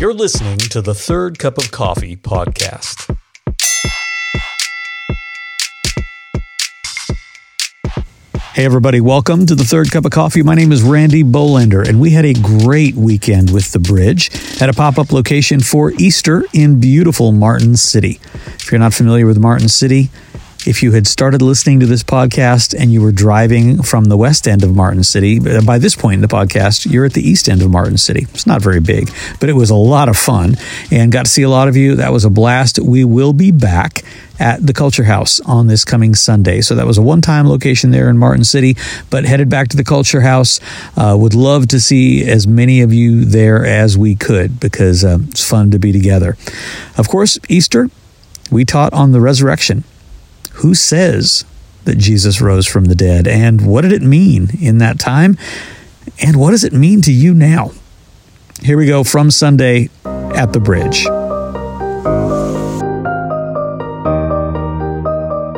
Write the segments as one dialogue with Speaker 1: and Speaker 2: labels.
Speaker 1: You're listening to the Third Cup of Coffee podcast. Hey, everybody, welcome to the Third Cup of Coffee. My name is Randy Bolander, and we had a great weekend with the bridge at a pop up location for Easter in beautiful Martin City. If you're not familiar with Martin City, if you had started listening to this podcast and you were driving from the west end of Martin City, by this point in the podcast, you're at the east end of Martin City. It's not very big, but it was a lot of fun and got to see a lot of you. That was a blast. We will be back at the Culture House on this coming Sunday. So that was a one time location there in Martin City, but headed back to the Culture House. Uh, would love to see as many of you there as we could because uh, it's fun to be together. Of course, Easter, we taught on the resurrection. Who says that Jesus rose from the dead? And what did it mean in that time? And what does it mean to you now? Here we go from Sunday at the bridge.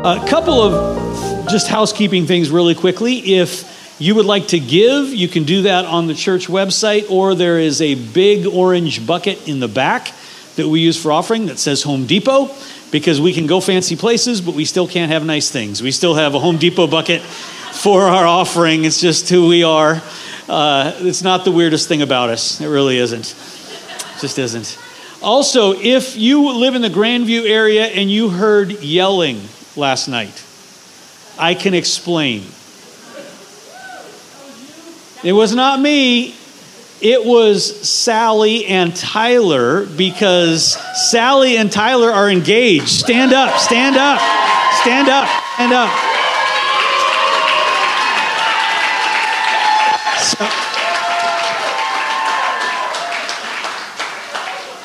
Speaker 1: A couple of just housekeeping things, really quickly. If you would like to give, you can do that on the church website, or there is a big orange bucket in the back that we use for offering that says Home Depot because we can go fancy places, but we still can't have nice things. We still have a Home Depot bucket for our offering. It's just who we are. Uh, it's not the weirdest thing about us. It really isn't. It just isn't. Also, if you live in the Grandview area and you heard yelling last night, I can explain. It was not me. It was Sally and Tyler because Sally and Tyler are engaged. Stand up, stand up, stand up, stand up. So,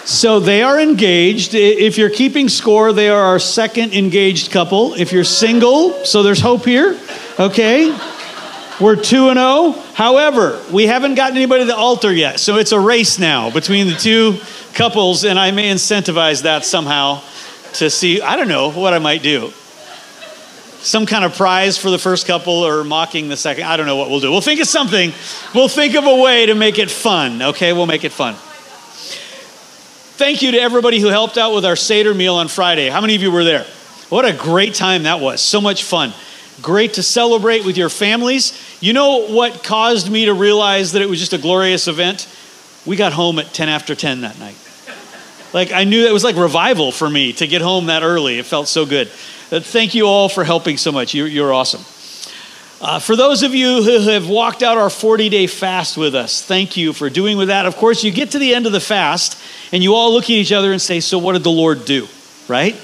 Speaker 1: so they are engaged. If you're keeping score, they are our second engaged couple. If you're single, so there's hope here, okay? We're 2 and 0. However, we haven't gotten anybody to the altar yet. So it's a race now between the two couples, and I may incentivize that somehow to see, I don't know what I might do. Some kind of prize for the first couple or mocking the second. I don't know what we'll do. We'll think of something. We'll think of a way to make it fun, okay? We'll make it fun. Thank you to everybody who helped out with our Seder meal on Friday. How many of you were there? What a great time that was. So much fun. Great to celebrate with your families. You know what caused me to realize that it was just a glorious event? We got home at 10 after 10 that night. Like, I knew it was like revival for me to get home that early. It felt so good. Uh, thank you all for helping so much. You're, you're awesome. Uh, for those of you who have walked out our 40 day fast with us, thank you for doing with that. Of course, you get to the end of the fast and you all look at each other and say, So, what did the Lord do? Right?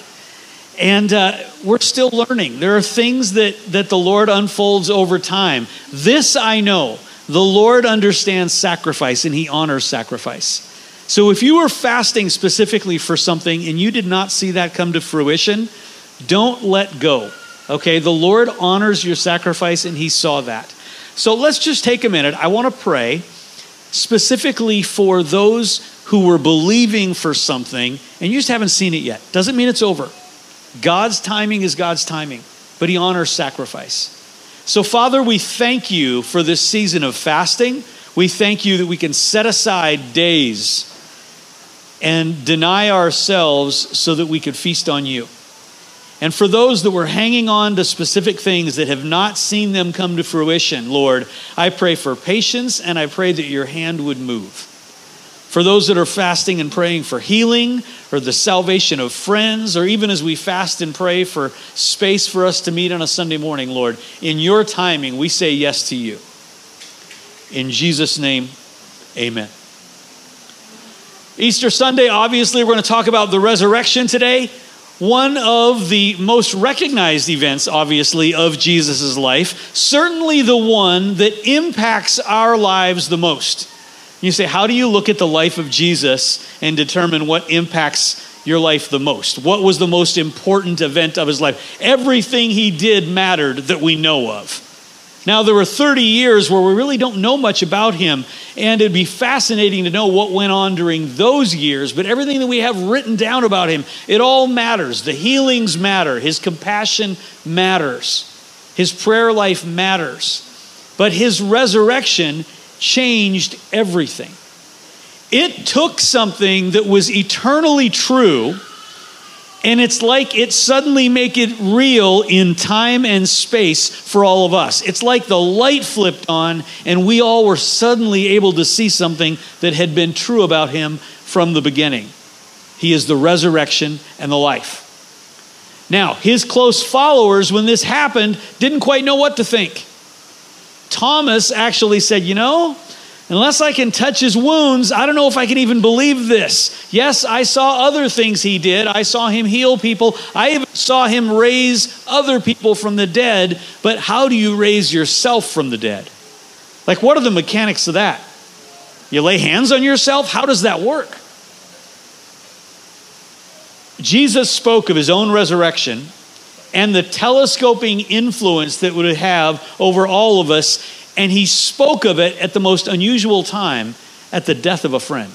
Speaker 1: And uh, we're still learning. There are things that, that the Lord unfolds over time. This I know the Lord understands sacrifice and he honors sacrifice. So if you were fasting specifically for something and you did not see that come to fruition, don't let go. Okay, the Lord honors your sacrifice and he saw that. So let's just take a minute. I want to pray specifically for those who were believing for something and you just haven't seen it yet. Doesn't mean it's over. God's timing is God's timing, but He honors sacrifice. So, Father, we thank you for this season of fasting. We thank you that we can set aside days and deny ourselves so that we could feast on you. And for those that were hanging on to specific things that have not seen them come to fruition, Lord, I pray for patience and I pray that your hand would move for those that are fasting and praying for healing or the salvation of friends, or even as we fast and pray for space for us to meet on a Sunday morning, Lord, in your timing, we say yes to you. In Jesus' name, amen. Easter Sunday, obviously, we're going to talk about the resurrection today. One of the most recognized events, obviously, of Jesus' life, certainly the one that impacts our lives the most. You say, how do you look at the life of Jesus and determine what impacts your life the most? What was the most important event of his life? Everything he did mattered that we know of. Now, there were 30 years where we really don't know much about him, and it'd be fascinating to know what went on during those years. But everything that we have written down about him, it all matters. The healings matter, his compassion matters, his prayer life matters. But his resurrection changed everything. It took something that was eternally true and it's like it suddenly make it real in time and space for all of us. It's like the light flipped on and we all were suddenly able to see something that had been true about him from the beginning. He is the resurrection and the life. Now, his close followers, when this happened, didn't quite know what to think. Thomas actually said, You know, Unless I can touch his wounds, I don't know if I can even believe this. Yes, I saw other things he did. I saw him heal people. I even saw him raise other people from the dead. But how do you raise yourself from the dead? Like, what are the mechanics of that? You lay hands on yourself? How does that work? Jesus spoke of his own resurrection and the telescoping influence that would have over all of us and he spoke of it at the most unusual time at the death of a friend.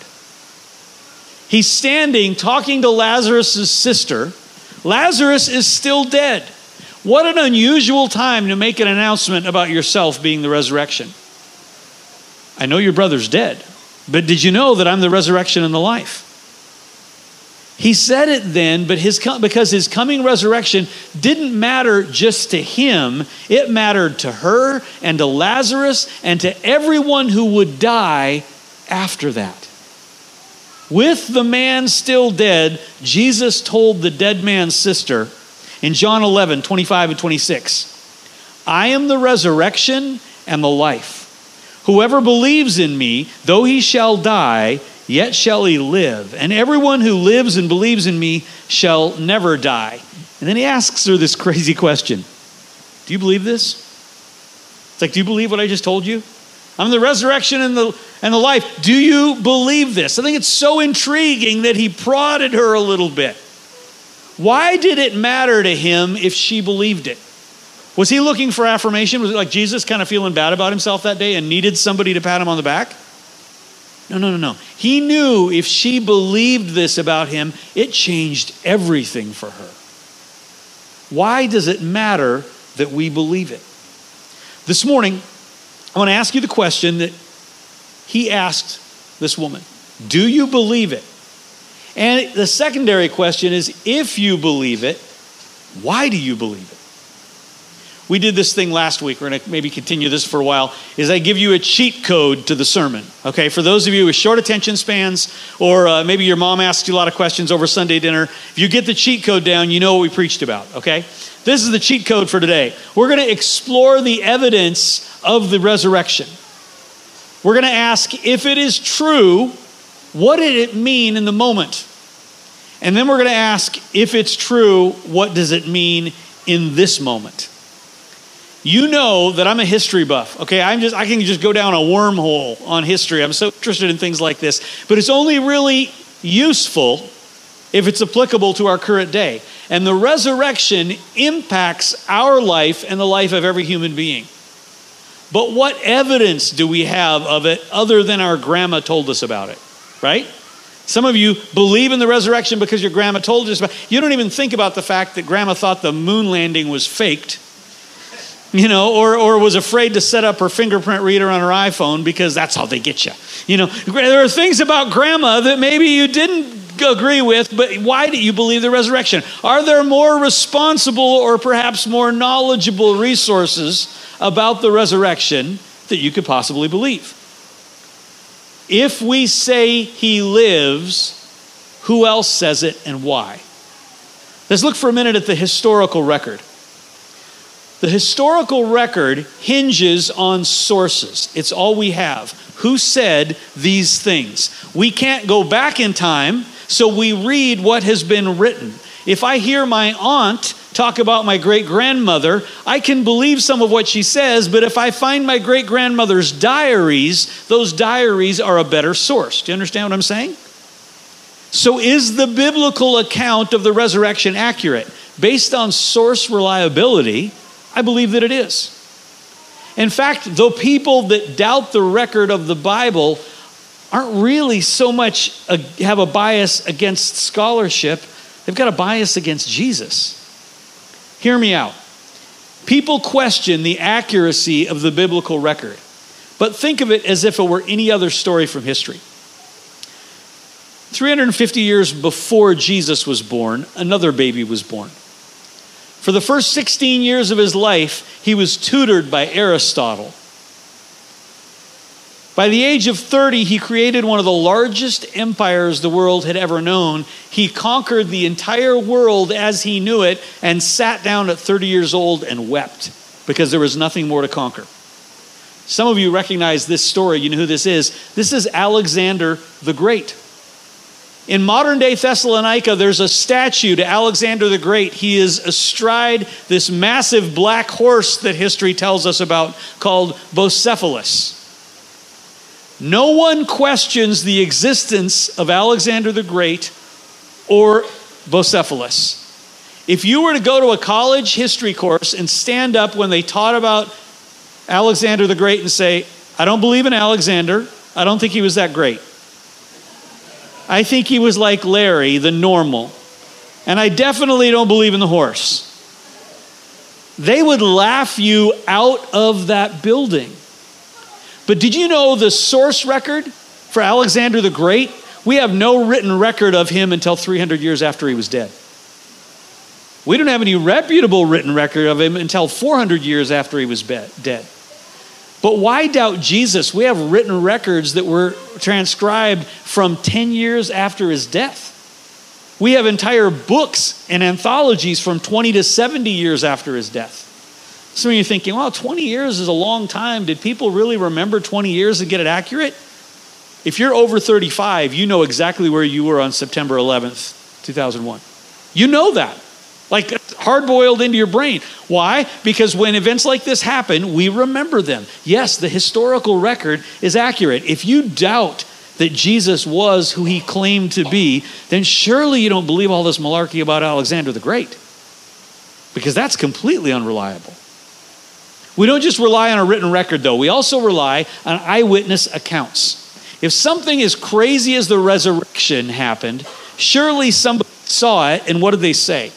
Speaker 1: He's standing talking to Lazarus' sister. Lazarus is still dead. What an unusual time to make an announcement about yourself being the resurrection. I know your brother's dead, but did you know that I'm the resurrection and the life? He said it then, but his, because his coming resurrection didn't matter just to him, it mattered to her and to Lazarus and to everyone who would die after that. With the man still dead, Jesus told the dead man's sister in John 11, 25 and 26, I am the resurrection and the life. Whoever believes in me, though he shall die, yet shall he live. And everyone who lives and believes in me shall never die. And then he asks her this crazy question Do you believe this? It's like, Do you believe what I just told you? I'm the resurrection and the, and the life. Do you believe this? I think it's so intriguing that he prodded her a little bit. Why did it matter to him if she believed it? Was he looking for affirmation? Was it like Jesus kind of feeling bad about himself that day and needed somebody to pat him on the back? No, no, no, no. He knew if she believed this about him, it changed everything for her. Why does it matter that we believe it? This morning, I want to ask you the question that he asked this woman Do you believe it? And the secondary question is if you believe it, why do you believe it? We did this thing last week. We're going to maybe continue this for a while. Is I give you a cheat code to the sermon. Okay, for those of you with short attention spans, or uh, maybe your mom asks you a lot of questions over Sunday dinner, if you get the cheat code down, you know what we preached about. Okay, this is the cheat code for today. We're going to explore the evidence of the resurrection. We're going to ask if it is true, what did it mean in the moment? And then we're going to ask if it's true, what does it mean in this moment? You know that I'm a history buff. Okay, I'm just I can just go down a wormhole on history. I'm so interested in things like this, but it's only really useful if it's applicable to our current day. And the resurrection impacts our life and the life of every human being. But what evidence do we have of it other than our grandma told us about it? Right? Some of you believe in the resurrection because your grandma told us about it. You don't even think about the fact that grandma thought the moon landing was faked you know, or, or was afraid to set up her fingerprint reader on her iPhone because that's how they get you. You know, there are things about grandma that maybe you didn't agree with, but why do you believe the resurrection? Are there more responsible or perhaps more knowledgeable resources about the resurrection that you could possibly believe? If we say he lives, who else says it and why? Let's look for a minute at the historical record. The historical record hinges on sources. It's all we have. Who said these things? We can't go back in time, so we read what has been written. If I hear my aunt talk about my great grandmother, I can believe some of what she says, but if I find my great grandmother's diaries, those diaries are a better source. Do you understand what I'm saying? So, is the biblical account of the resurrection accurate? Based on source reliability, I believe that it is. In fact, though people that doubt the record of the Bible aren't really so much a, have a bias against scholarship, they've got a bias against Jesus. Hear me out. People question the accuracy of the biblical record, but think of it as if it were any other story from history. 350 years before Jesus was born, another baby was born. For the first 16 years of his life, he was tutored by Aristotle. By the age of 30, he created one of the largest empires the world had ever known. He conquered the entire world as he knew it and sat down at 30 years old and wept because there was nothing more to conquer. Some of you recognize this story. You know who this is. This is Alexander the Great. In modern day Thessalonica, there's a statue to Alexander the Great. He is astride this massive black horse that history tells us about called Bucephalus. No one questions the existence of Alexander the Great or Bucephalus. If you were to go to a college history course and stand up when they taught about Alexander the Great and say, I don't believe in Alexander, I don't think he was that great. I think he was like Larry, the normal. And I definitely don't believe in the horse. They would laugh you out of that building. But did you know the source record for Alexander the Great? We have no written record of him until 300 years after he was dead. We don't have any reputable written record of him until 400 years after he was dead. But why doubt Jesus? We have written records that were transcribed from 10 years after his death. We have entire books and anthologies from 20 to 70 years after his death. Some of you thinking, well, 20 years is a long time. Did people really remember 20 years and get it accurate? If you're over 35, you know exactly where you were on September 11th, 2001. You know that. Like hard boiled into your brain. Why? Because when events like this happen, we remember them. Yes, the historical record is accurate. If you doubt that Jesus was who he claimed to be, then surely you don't believe all this malarkey about Alexander the Great. Because that's completely unreliable. We don't just rely on a written record, though, we also rely on eyewitness accounts. If something as crazy as the resurrection happened, surely somebody saw it, and what did they say?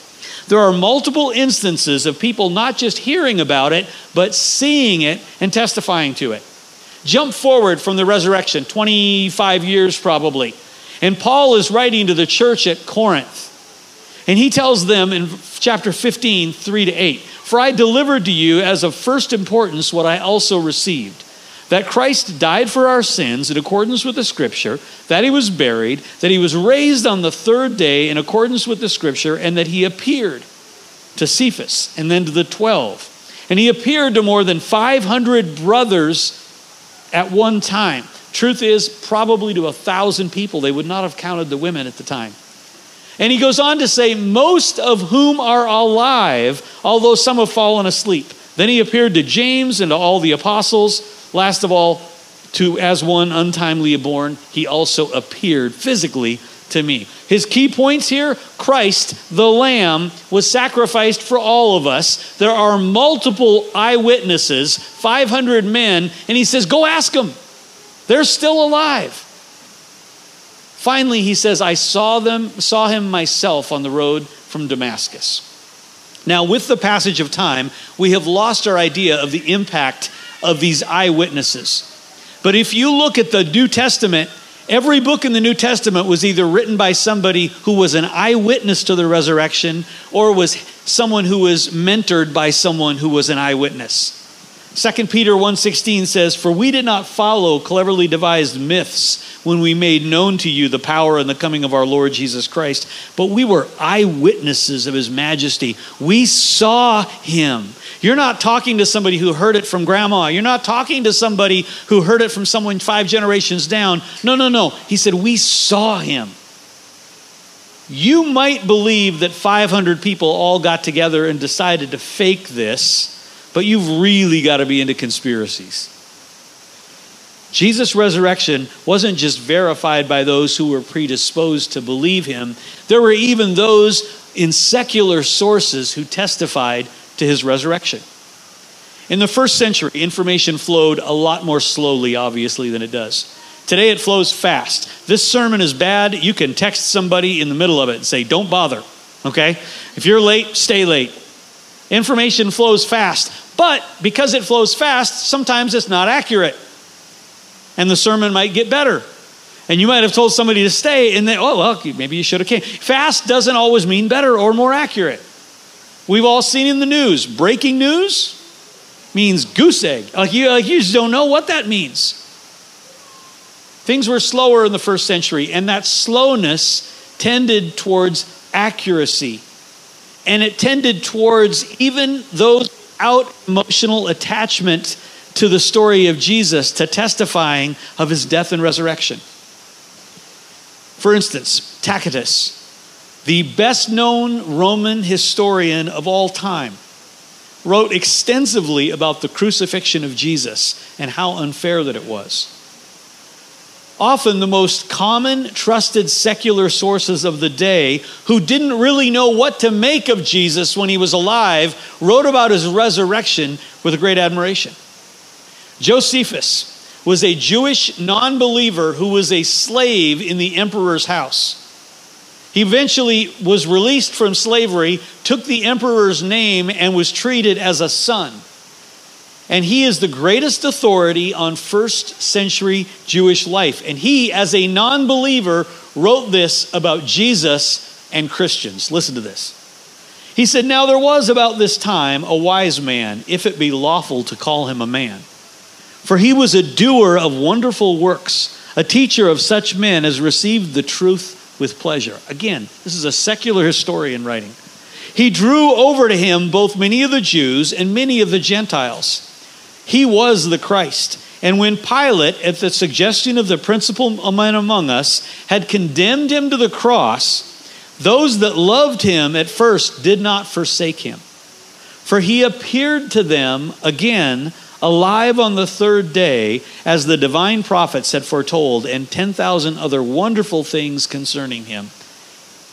Speaker 1: There are multiple instances of people not just hearing about it, but seeing it and testifying to it. Jump forward from the resurrection, 25 years probably. And Paul is writing to the church at Corinth. And he tells them in chapter 15, 3 to 8 For I delivered to you as of first importance what I also received that Christ died for our sins in accordance with the Scripture, that he was buried, that he was raised on the third day in accordance with the Scripture, and that he appeared to Cephas and then to the twelve. And he appeared to more than 500 brothers at one time. Truth is, probably to a thousand people. They would not have counted the women at the time. And he goes on to say, Most of whom are alive, although some have fallen asleep. Then he appeared to James and to all the apostles. Last of all, to as one untimely born, he also appeared physically to me. His key points here Christ, the Lamb, was sacrificed for all of us. There are multiple eyewitnesses, 500 men, and he says, Go ask them. They're still alive. Finally, he says, I saw them, saw him myself on the road from Damascus. Now, with the passage of time, we have lost our idea of the impact of these eyewitnesses. But if you look at the New Testament, every book in the New Testament was either written by somebody who was an eyewitness to the resurrection or was someone who was mentored by someone who was an eyewitness. 2 Peter 1:16 says, "For we did not follow cleverly devised myths when we made known to you the power and the coming of our Lord Jesus Christ, but we were eyewitnesses of his majesty. We saw him." You're not talking to somebody who heard it from grandma. You're not talking to somebody who heard it from someone 5 generations down. No, no, no. He said, "We saw him." You might believe that 500 people all got together and decided to fake this but you've really got to be into conspiracies. Jesus' resurrection wasn't just verified by those who were predisposed to believe him, there were even those in secular sources who testified to his resurrection. In the first century, information flowed a lot more slowly, obviously, than it does. Today it flows fast. This sermon is bad. You can text somebody in the middle of it and say, Don't bother. Okay? If you're late, stay late. Information flows fast, but because it flows fast, sometimes it's not accurate. And the sermon might get better. And you might have told somebody to stay, and they, oh, well, maybe you should have came. Fast doesn't always mean better or more accurate. We've all seen in the news breaking news means goose egg. Like you, like you just don't know what that means. Things were slower in the first century, and that slowness tended towards accuracy. And it tended towards even those without emotional attachment to the story of Jesus, to testifying of his death and resurrection. For instance, Tacitus, the best known Roman historian of all time, wrote extensively about the crucifixion of Jesus and how unfair that it was. Often, the most common, trusted secular sources of the day, who didn't really know what to make of Jesus when he was alive, wrote about his resurrection with great admiration. Josephus, was a Jewish non believer who was a slave in the emperor's house. He eventually was released from slavery, took the emperor's name, and was treated as a son. And he is the greatest authority on first century Jewish life. And he, as a non believer, wrote this about Jesus and Christians. Listen to this. He said, Now there was about this time a wise man, if it be lawful to call him a man for he was a doer of wonderful works, a teacher of such men as received the truth with pleasure. Again, this is a secular historian writing. He drew over to him both many of the Jews and many of the Gentiles. He was the Christ. And when Pilate, at the suggestion of the principal men among us, had condemned him to the cross, those that loved him at first did not forsake him. For he appeared to them again alive on the third day, as the divine prophets had foretold, and 10,000 other wonderful things concerning him.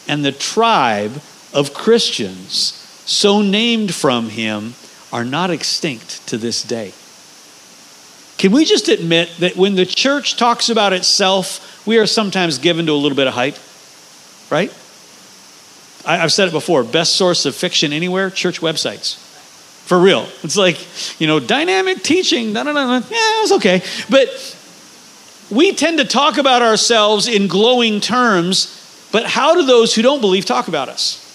Speaker 1: And the tribe of Christians, so named from him, are not extinct to this day. Can we just admit that when the church talks about itself, we are sometimes given to a little bit of hype, right? I've said it before best source of fiction anywhere church websites. For real. It's like, you know, dynamic teaching. No, no, no. Yeah, it's okay. But we tend to talk about ourselves in glowing terms, but how do those who don't believe talk about us?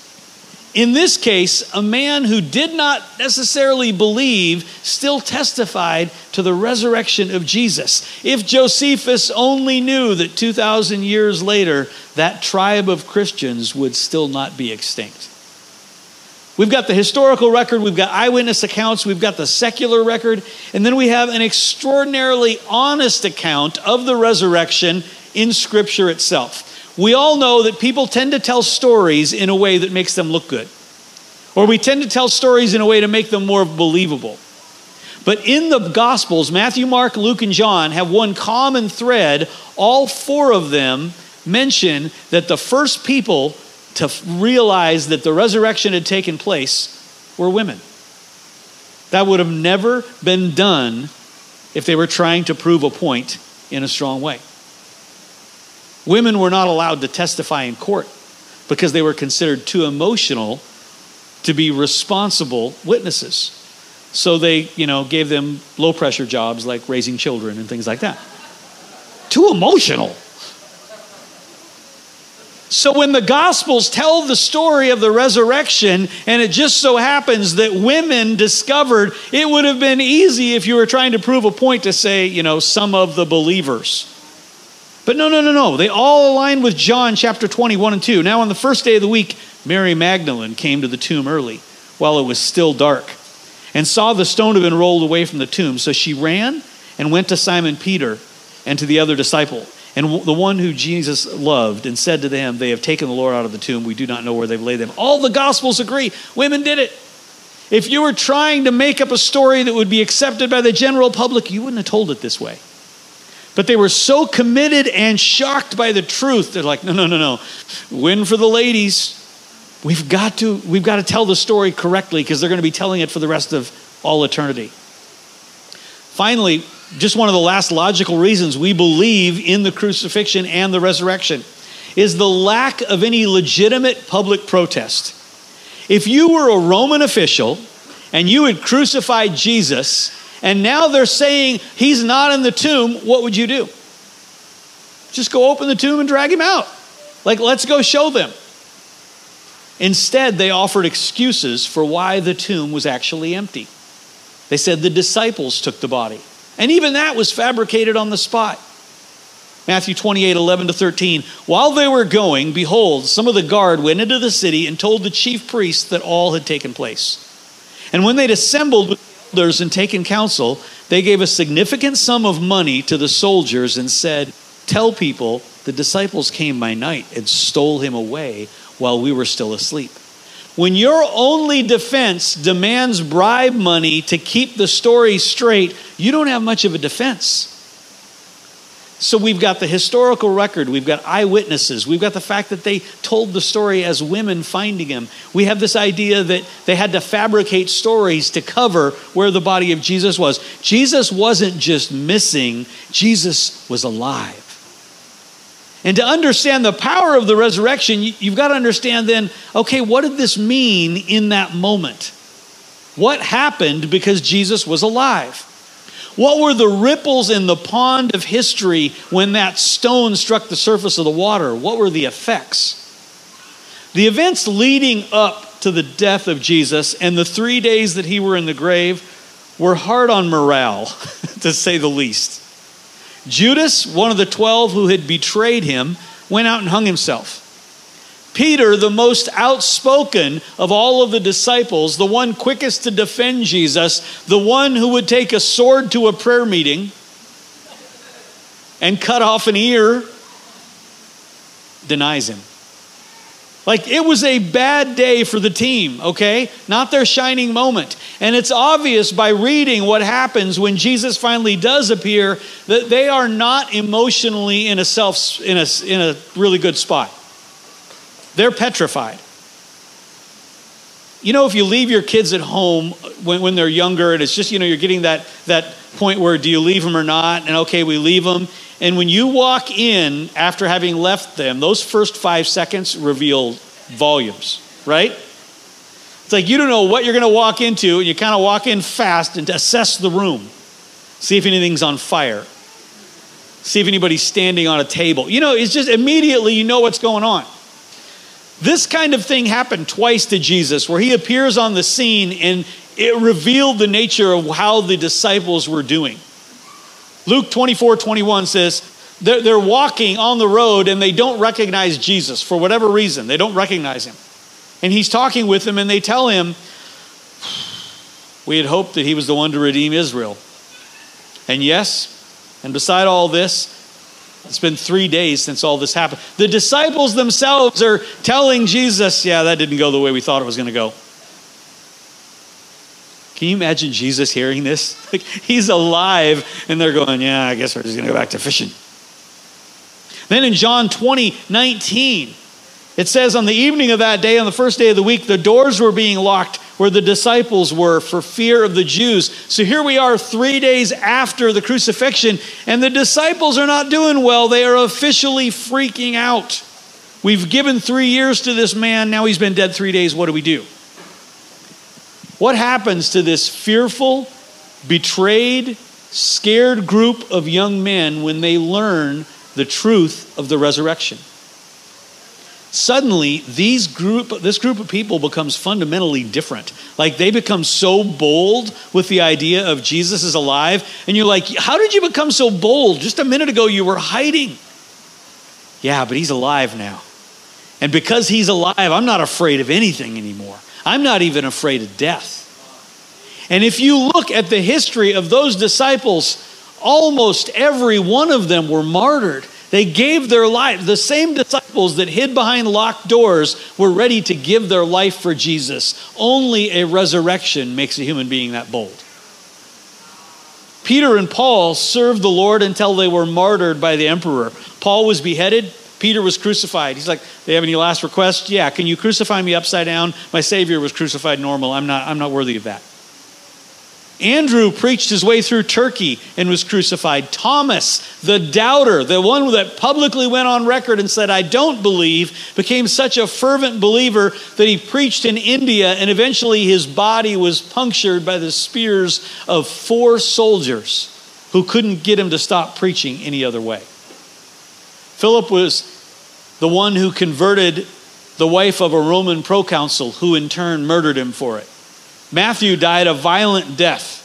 Speaker 1: In this case, a man who did not necessarily believe still testified to the resurrection of Jesus. If Josephus only knew that 2,000 years later, that tribe of Christians would still not be extinct. We've got the historical record, we've got eyewitness accounts, we've got the secular record, and then we have an extraordinarily honest account of the resurrection in Scripture itself. We all know that people tend to tell stories in a way that makes them look good, or we tend to tell stories in a way to make them more believable. But in the Gospels, Matthew, Mark, Luke, and John have one common thread. All four of them mention that the first people to realize that the resurrection had taken place were women. That would have never been done if they were trying to prove a point in a strong way. Women were not allowed to testify in court because they were considered too emotional to be responsible witnesses. So they, you know, gave them low pressure jobs like raising children and things like that. Too emotional. So when the Gospels tell the story of the resurrection, and it just so happens that women discovered, it would have been easy if you were trying to prove a point to say, you know, some of the believers. But no, no, no, no. They all align with John chapter 21 and 2. Now, on the first day of the week, Mary Magdalene came to the tomb early while it was still dark and saw the stone had been rolled away from the tomb. So she ran and went to Simon Peter and to the other disciple and the one who Jesus loved and said to them, They have taken the Lord out of the tomb. We do not know where they've laid them. All the Gospels agree. Women did it. If you were trying to make up a story that would be accepted by the general public, you wouldn't have told it this way. But they were so committed and shocked by the truth. They're like, no, no, no, no. Win for the ladies. We've got to, we've got to tell the story correctly because they're going to be telling it for the rest of all eternity. Finally, just one of the last logical reasons we believe in the crucifixion and the resurrection is the lack of any legitimate public protest. If you were a Roman official and you had crucified Jesus, and now they're saying he's not in the tomb, what would you do? Just go open the tomb and drag him out. Like, let's go show them. Instead, they offered excuses for why the tomb was actually empty. They said the disciples took the body. And even that was fabricated on the spot. Matthew 28 11 to 13. While they were going, behold, some of the guard went into the city and told the chief priests that all had taken place. And when they'd assembled elders and taken counsel, they gave a significant sum of money to the soldiers and said, Tell people the disciples came by night and stole him away while we were still asleep. When your only defense demands bribe money to keep the story straight, you don't have much of a defense. So we've got the historical record, we've got eyewitnesses, we've got the fact that they told the story as women finding him. We have this idea that they had to fabricate stories to cover where the body of Jesus was. Jesus wasn't just missing, Jesus was alive. And to understand the power of the resurrection, you've got to understand then okay, what did this mean in that moment? What happened because Jesus was alive? What were the ripples in the pond of history when that stone struck the surface of the water? What were the effects? The events leading up to the death of Jesus and the three days that he were in the grave were hard on morale, to say the least. Judas, one of the twelve who had betrayed him, went out and hung himself. Peter, the most outspoken of all of the disciples, the one quickest to defend Jesus, the one who would take a sword to a prayer meeting and cut off an ear, denies him. Like it was a bad day for the team, okay? Not their shining moment. And it's obvious by reading what happens when Jesus finally does appear that they are not emotionally in a self in a in a really good spot. They're petrified. You know, if you leave your kids at home when, when they're younger, and it's just, you know, you're getting that, that point where do you leave them or not? And okay, we leave them. And when you walk in after having left them, those first five seconds reveal volumes, right? It's like you don't know what you're going to walk into, and you kind of walk in fast and assess the room. See if anything's on fire. See if anybody's standing on a table. You know, it's just immediately you know what's going on. This kind of thing happened twice to Jesus, where he appears on the scene and it revealed the nature of how the disciples were doing. Luke 24 21 says, they're, they're walking on the road and they don't recognize Jesus for whatever reason. They don't recognize him. And he's talking with them and they tell him, We had hoped that he was the one to redeem Israel. And yes, and beside all this, it's been three days since all this happened. The disciples themselves are telling Jesus, yeah, that didn't go the way we thought it was going to go. Can you imagine Jesus hearing this? Like, he's alive, and they're going, yeah, I guess we're just going to go back to fishing. Then in John 20, 19, it says, On the evening of that day, on the first day of the week, the doors were being locked where the disciples were for fear of the Jews. So here we are three days after the crucifixion, and the disciples are not doing well. They are officially freaking out. We've given three years to this man. Now he's been dead three days. What do we do? What happens to this fearful, betrayed, scared group of young men when they learn the truth of the resurrection? Suddenly these group this group of people becomes fundamentally different. Like they become so bold with the idea of jesus is alive and you're like how did you become so bold? Just a minute ago you were hiding. Yeah but he's alive now. And because he's alive i'm not afraid of anything anymore. I'm not even afraid of death. And if you look at the history of those disciples almost every one of them were martyred they gave their life. The same disciples that hid behind locked doors were ready to give their life for Jesus. Only a resurrection makes a human being that bold. Peter and Paul served the Lord until they were martyred by the emperor. Paul was beheaded. Peter was crucified. He's like, "They have any last requests? Yeah, can you crucify me upside down? My Savior was crucified normal. I'm not. I'm not worthy of that." Andrew preached his way through Turkey and was crucified. Thomas, the doubter, the one that publicly went on record and said, I don't believe, became such a fervent believer that he preached in India and eventually his body was punctured by the spears of four soldiers who couldn't get him to stop preaching any other way. Philip was the one who converted the wife of a Roman proconsul, who in turn murdered him for it. Matthew died a violent death.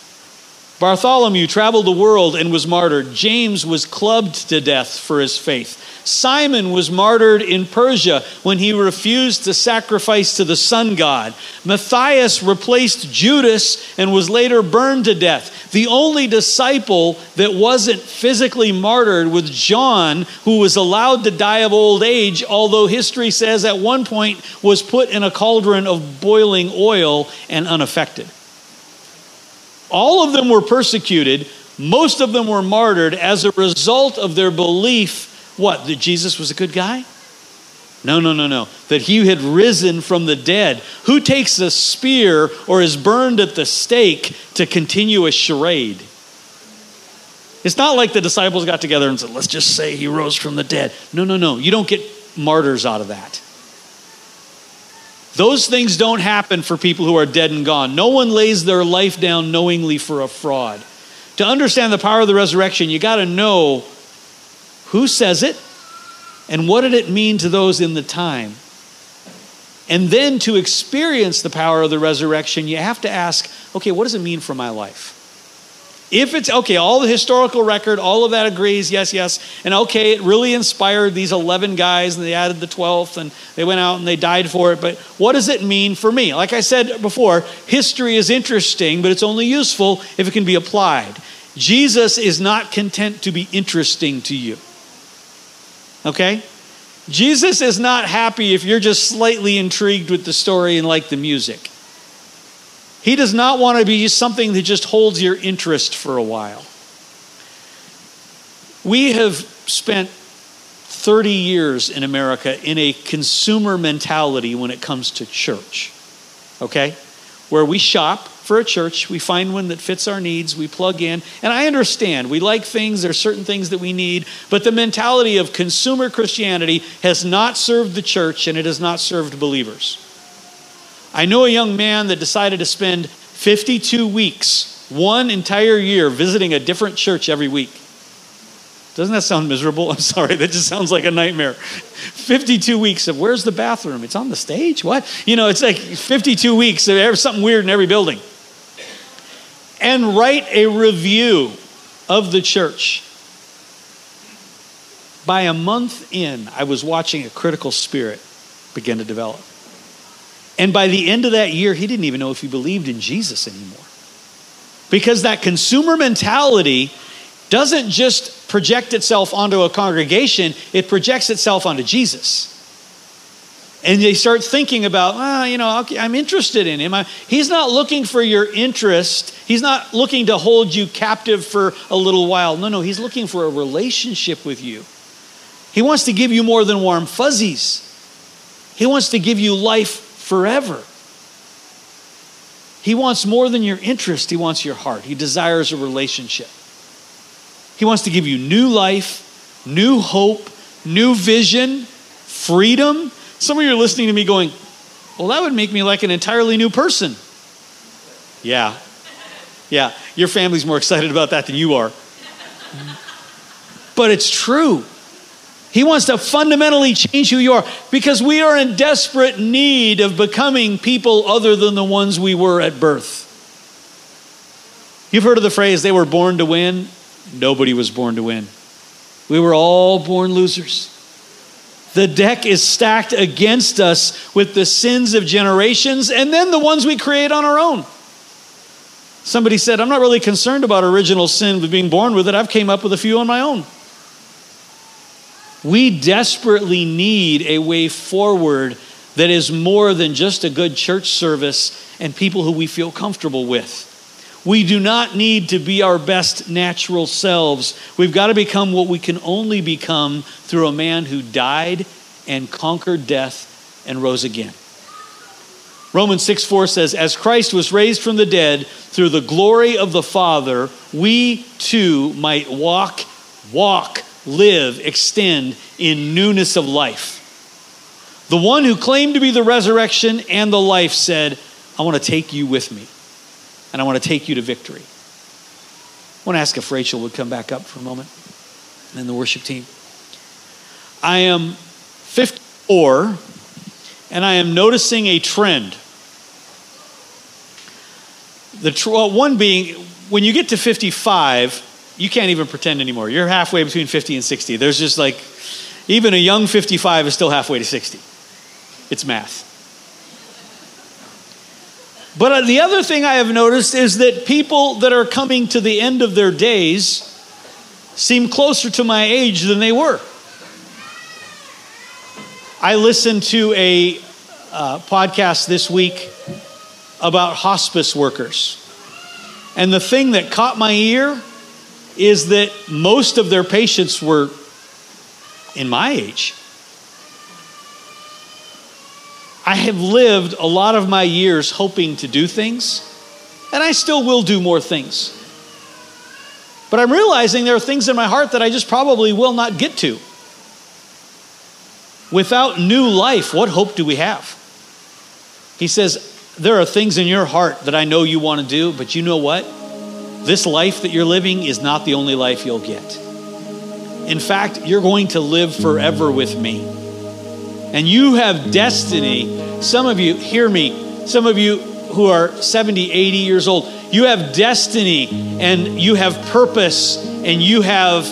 Speaker 1: Bartholomew traveled the world and was martyred. James was clubbed to death for his faith. Simon was martyred in Persia when he refused to sacrifice to the sun god. Matthias replaced Judas and was later burned to death. The only disciple that wasn't physically martyred was John, who was allowed to die of old age, although history says at one point was put in a cauldron of boiling oil and unaffected. All of them were persecuted. Most of them were martyred as a result of their belief what? That Jesus was a good guy? No, no, no, no. That he had risen from the dead. Who takes a spear or is burned at the stake to continue a charade? It's not like the disciples got together and said, let's just say he rose from the dead. No, no, no. You don't get martyrs out of that. Those things don't happen for people who are dead and gone. No one lays their life down knowingly for a fraud. To understand the power of the resurrection, you got to know who says it and what did it mean to those in the time. And then to experience the power of the resurrection, you have to ask, okay, what does it mean for my life? If it's okay, all the historical record, all of that agrees, yes, yes. And okay, it really inspired these 11 guys, and they added the 12th, and they went out and they died for it. But what does it mean for me? Like I said before, history is interesting, but it's only useful if it can be applied. Jesus is not content to be interesting to you. Okay? Jesus is not happy if you're just slightly intrigued with the story and like the music. He does not want to be something that just holds your interest for a while. We have spent 30 years in America in a consumer mentality when it comes to church, okay? Where we shop for a church, we find one that fits our needs, we plug in. And I understand, we like things, there are certain things that we need, but the mentality of consumer Christianity has not served the church and it has not served believers. I know a young man that decided to spend 52 weeks, one entire year, visiting a different church every week. Doesn't that sound miserable? I'm sorry, that just sounds like a nightmare. 52 weeks of where's the bathroom? It's on the stage? What? You know, it's like 52 weeks of something weird in every building. And write a review of the church. By a month in, I was watching a critical spirit begin to develop. And by the end of that year, he didn't even know if he believed in Jesus anymore. Because that consumer mentality doesn't just project itself onto a congregation, it projects itself onto Jesus. And they start thinking about, ah, you know, I'm interested in him. He's not looking for your interest. He's not looking to hold you captive for a little while. No, no, he's looking for a relationship with you. He wants to give you more than warm fuzzies. He wants to give you life forever. He wants more than your interest, He wants your heart. He desires a relationship. He wants to give you new life, new hope, new vision, freedom. Some of you are listening to me going, Well, that would make me like an entirely new person. Yeah. Yeah. Your family's more excited about that than you are. But it's true. He wants to fundamentally change who you are because we are in desperate need of becoming people other than the ones we were at birth. You've heard of the phrase, they were born to win. Nobody was born to win. We were all born losers. The deck is stacked against us with the sins of generations and then the ones we create on our own. Somebody said, I'm not really concerned about original sin with being born with it. I've came up with a few on my own. We desperately need a way forward that is more than just a good church service and people who we feel comfortable with. We do not need to be our best natural selves. We've got to become what we can only become through a man who died and conquered death and rose again. Romans 6 4 says, As Christ was raised from the dead through the glory of the Father, we too might walk, walk live, extend in newness of life. The one who claimed to be the resurrection and the life said, I want to take you with me, and I want to take you to victory. I want to ask if Rachel would come back up for a moment and then the worship team. I am 54 and I am noticing a trend. The tr- one being when you get to 55, you can't even pretend anymore. You're halfway between 50 and 60. There's just like, even a young 55 is still halfway to 60. It's math. But uh, the other thing I have noticed is that people that are coming to the end of their days seem closer to my age than they were. I listened to a uh, podcast this week about hospice workers. And the thing that caught my ear is that most of their patients were in my age. I have lived a lot of my years hoping to do things, and I still will do more things. But I'm realizing there are things in my heart that I just probably will not get to. Without new life, what hope do we have? He says, There are things in your heart that I know you want to do, but you know what? This life that you're living is not the only life you'll get. In fact, you're going to live forever with me. And you have destiny. Some of you, hear me, some of you who are 70, 80 years old, you have destiny and you have purpose and you have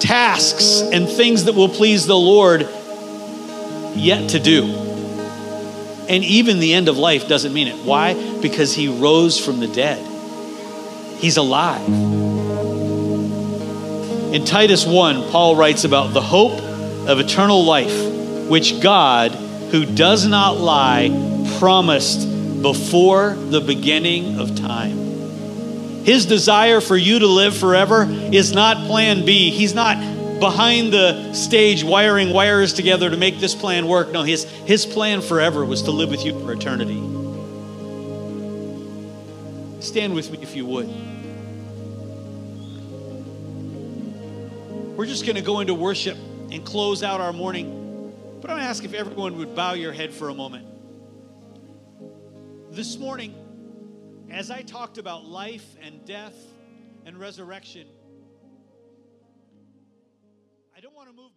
Speaker 1: tasks and things that will please the Lord yet to do. And even the end of life doesn't mean it. Why? Because he rose from the dead. He's alive. In Titus 1, Paul writes about the hope of eternal life, which God, who does not lie, promised before the beginning of time. His desire for you to live forever is not plan B. He's not behind the stage wiring wires together to make this plan work. No, his, his plan forever was to live with you for eternity. Stand with me if you would. We're just going to go into worship and close out our morning. But I'm going to ask if everyone would bow your head for a moment. This morning, as I talked about life and death and resurrection, I don't want to move.